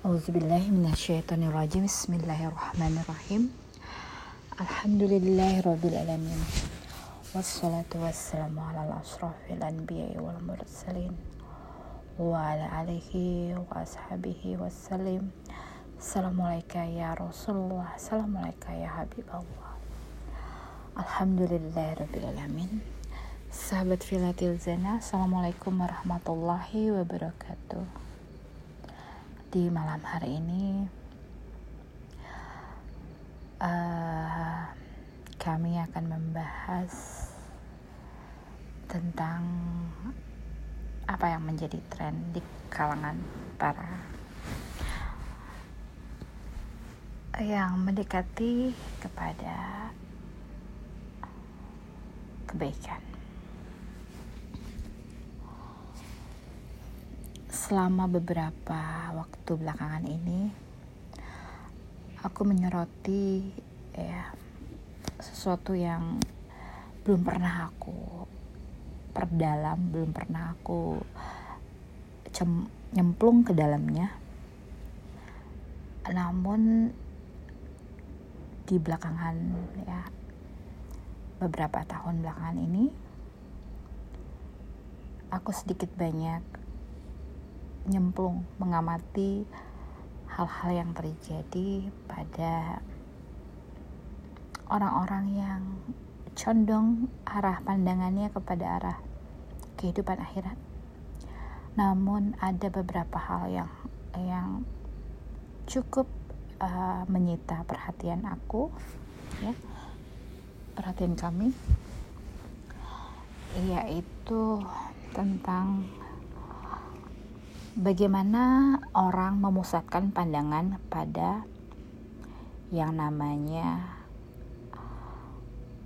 Auzubillahiminasyaitonirrajim Bismillahirrahmanirrahim. Alhamdulillahirrabbilalamin Wassalatu wassalamu ala asrafil anbiya wal mursalin Wa ala alihi wa ashabihi wassalim. Assalamualaikum ya Rasulullah. Assalamualaikum ya Habib Allah Alhamdulillahirrabbilalamin Sahabat Filatil Zena Assalamualaikum warahmatullahi wabarakatuh di malam hari ini uh, kami akan membahas tentang apa yang menjadi tren di kalangan para yang mendekati kepada kebaikan. Selama beberapa waktu belakangan ini aku menyoroti ya sesuatu yang belum pernah aku perdalam, belum pernah aku cem, nyemplung ke dalamnya. Namun di belakangan ya beberapa tahun belakangan ini aku sedikit banyak nyemplung mengamati hal-hal yang terjadi pada orang-orang yang condong arah pandangannya kepada arah kehidupan akhirat. Namun ada beberapa hal yang yang cukup uh, menyita perhatian aku, ya, perhatian kami, yaitu tentang bagaimana orang memusatkan pandangan pada yang namanya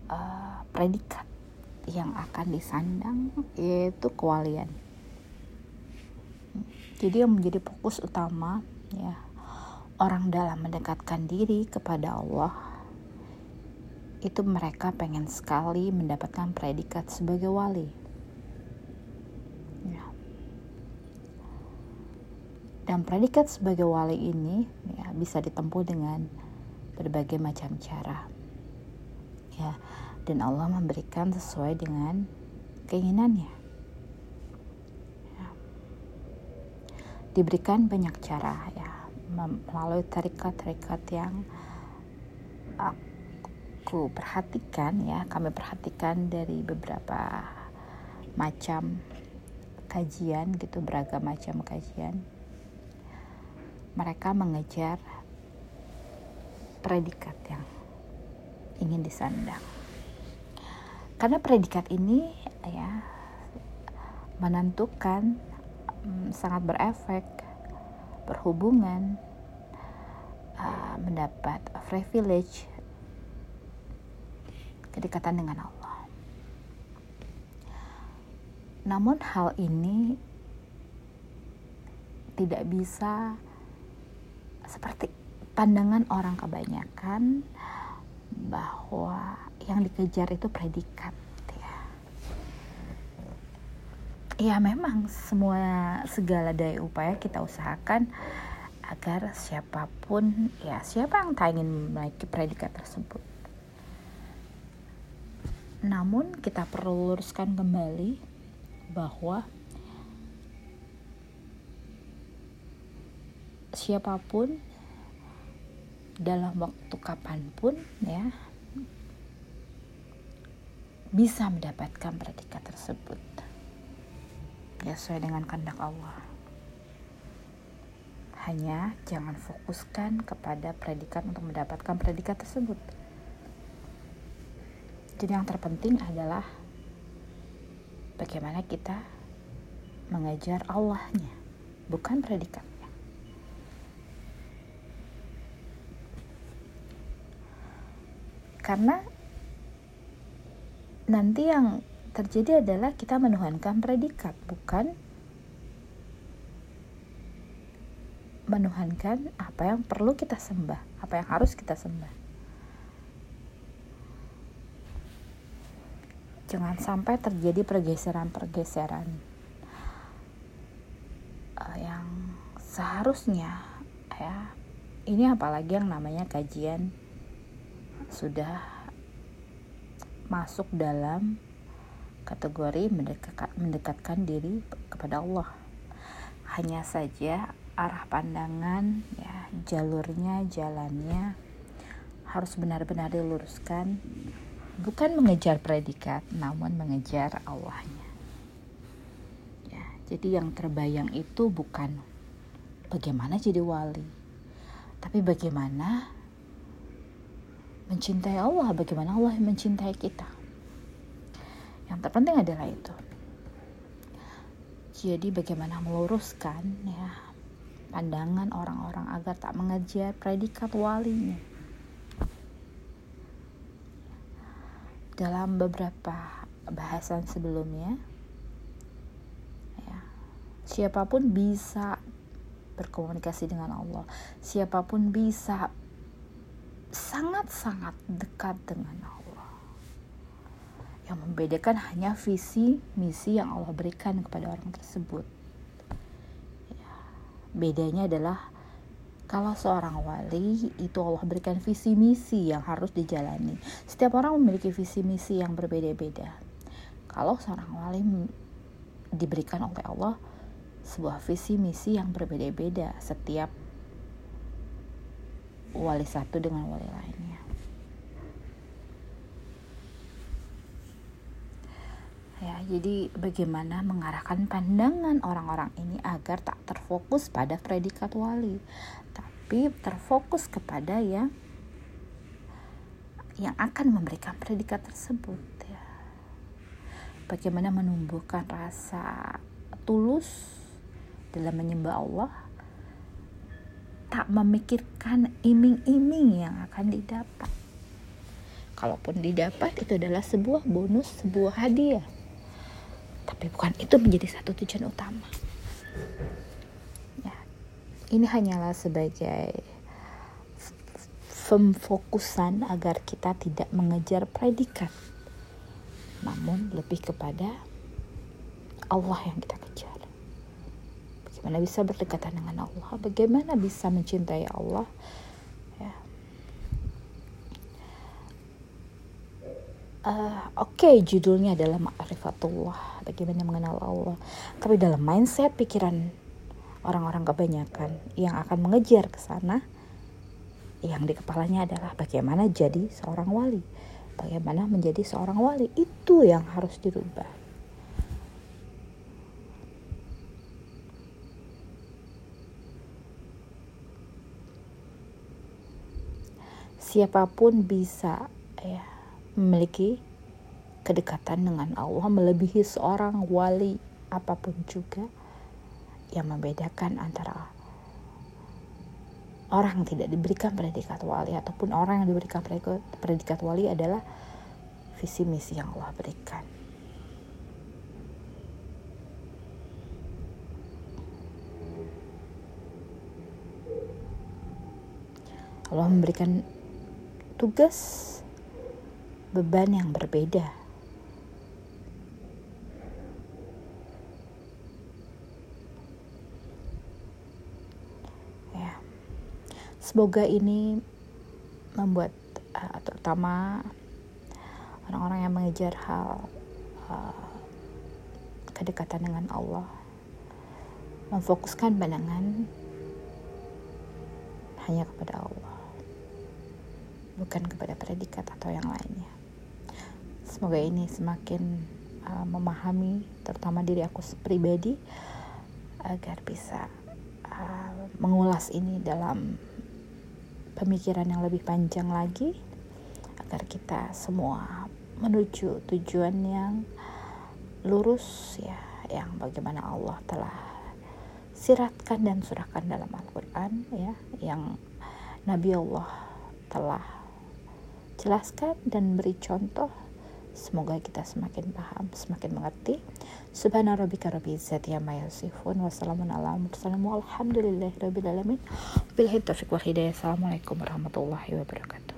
uh, predikat yang akan disandang yaitu kewalian. Jadi yang menjadi fokus utama ya orang dalam mendekatkan diri kepada Allah itu mereka pengen sekali mendapatkan predikat sebagai wali Dan predikat sebagai wali ini ya, bisa ditempuh dengan berbagai macam cara. Ya, dan Allah memberikan sesuai dengan keinginannya. Ya. Diberikan banyak cara ya, melalui tarikat-tarikat yang aku perhatikan ya, kami perhatikan dari beberapa macam kajian gitu, beragam macam kajian mereka mengejar predikat yang ingin disandang. Karena predikat ini ya menentukan um, sangat berefek berhubungan uh, mendapat privilege kedekatan dengan Allah. Namun hal ini tidak bisa seperti pandangan orang kebanyakan bahwa yang dikejar itu predikat ya. Ya memang semua segala daya upaya kita usahakan agar siapa pun ya siapa yang tak ingin memiliki predikat tersebut. Namun kita perlu luruskan kembali bahwa siapa pun dalam waktu kapan pun ya bisa mendapatkan predikat tersebut. Ya sesuai dengan kehendak Allah. Hanya jangan fokuskan kepada predikat untuk mendapatkan predikat tersebut. Jadi yang terpenting adalah bagaimana kita mengajar Allahnya bukan predikat karena nanti yang terjadi adalah kita menuhankan predikat bukan menuhankan apa yang perlu kita sembah apa yang harus kita sembah. Jangan sampai terjadi pergeseran-pergeseran uh, yang seharusnya ya ini apalagi yang namanya kajian sudah masuk dalam kategori mendekat, mendekatkan diri kepada Allah. Hanya saja arah pandangan, ya, jalurnya, jalannya harus benar-benar diluruskan, bukan mengejar predikat, namun mengejar Allahnya. Ya, jadi yang terbayang itu bukan bagaimana jadi wali, tapi bagaimana mencintai Allah, bagaimana Allah mencintai kita. Yang terpenting adalah itu. Jadi bagaimana meluruskan ya pandangan orang-orang agar tak mengejar predikat walinya. Dalam beberapa bahasan sebelumnya, ya, siapa pun bisa berkomunikasi dengan Allah. Siapa pun bisa sangat-sangat dekat dengan Allah. Yang membedakan hanya visi misi yang Allah berikan kepada orang tersebut. Ya, bedanya adalah kalau seorang wali itu Allah berikan visi misi yang harus dijalani. Setiap orang memiliki visi misi yang berbeda-beda. Kalau seorang wali diberikan oleh Allah sebuah visi misi yang berbeda-beda setiap wali satu dengan wali lainnya. ya jadi bagaimana mengarahkan pandangan orang-orang ini agar tak terfokus pada predikat wali tapi terfokus kepada yang yang akan memberikan predikat tersebut ya bagaimana menumbuhkan rasa tulus dalam menyembah Allah tak memikirkan iming-iming yang akan didapat. Kalaupun didapat itu adalah sebuah bonus sebuah hadiah. Tapi bukan itu menjadi satu tujuan utama. Ya ini hanyalah sebagai pemfokusan agar kita tidak mengejar predikat. Namun lebih kepada Allah yang kita kejar bagaimana bisa berdekatan dengan Allah? Bagaimana bisa mencintai Allah? Uh, oke okay, judulnya adalah ma'rifatullah. Bagaimana mengenal Allah? Tapi dalam mindset pikiran orang-orang kebanyakan yang akan mengejar ke sana yang di kepalanya adalah bagaimana jadi seorang wali. Bagaimana menjadi seorang wali? Itu yang harus dirubah siapa pun bisa ya memiliki kedekatan dengan Allah melebihi seorang wali apa pun juga yang membedakan antara orang yang tidak diberikan predikat wali ataupun orang yang diberikan predikat wali adalah visi misi yang Allah berikan. Allah memberikan tugas beban yang berbeda. Ya. Semoga ini membuat uh, terutama orang-orang yang mengejar hal uh, kedekatan dengan Allah memfokuskan pandangan hanya kepada Allah bukan kepada predikat atau yang lainnya. Semoga ini semakin uh, memahami terutama diri aku pribadi agar bisa uh, mengulas ini dalam pemikiran yang lebih panjang lagi agar kita semua menuju tujuan yang lurus ya yang bagaimana Allah telah siratkan dan surahkan dalam Al-Qur'an ya yang Nabi Allah telah jelaskan dan beri contoh Semoga kita semakin paham, semakin mengerti. Subhana rabbika rabbil izzati amma yasifun wa salamun ala mursalin alamin. Wal hidayah. Assalamualaikum warahmatullahi wabarakatuh.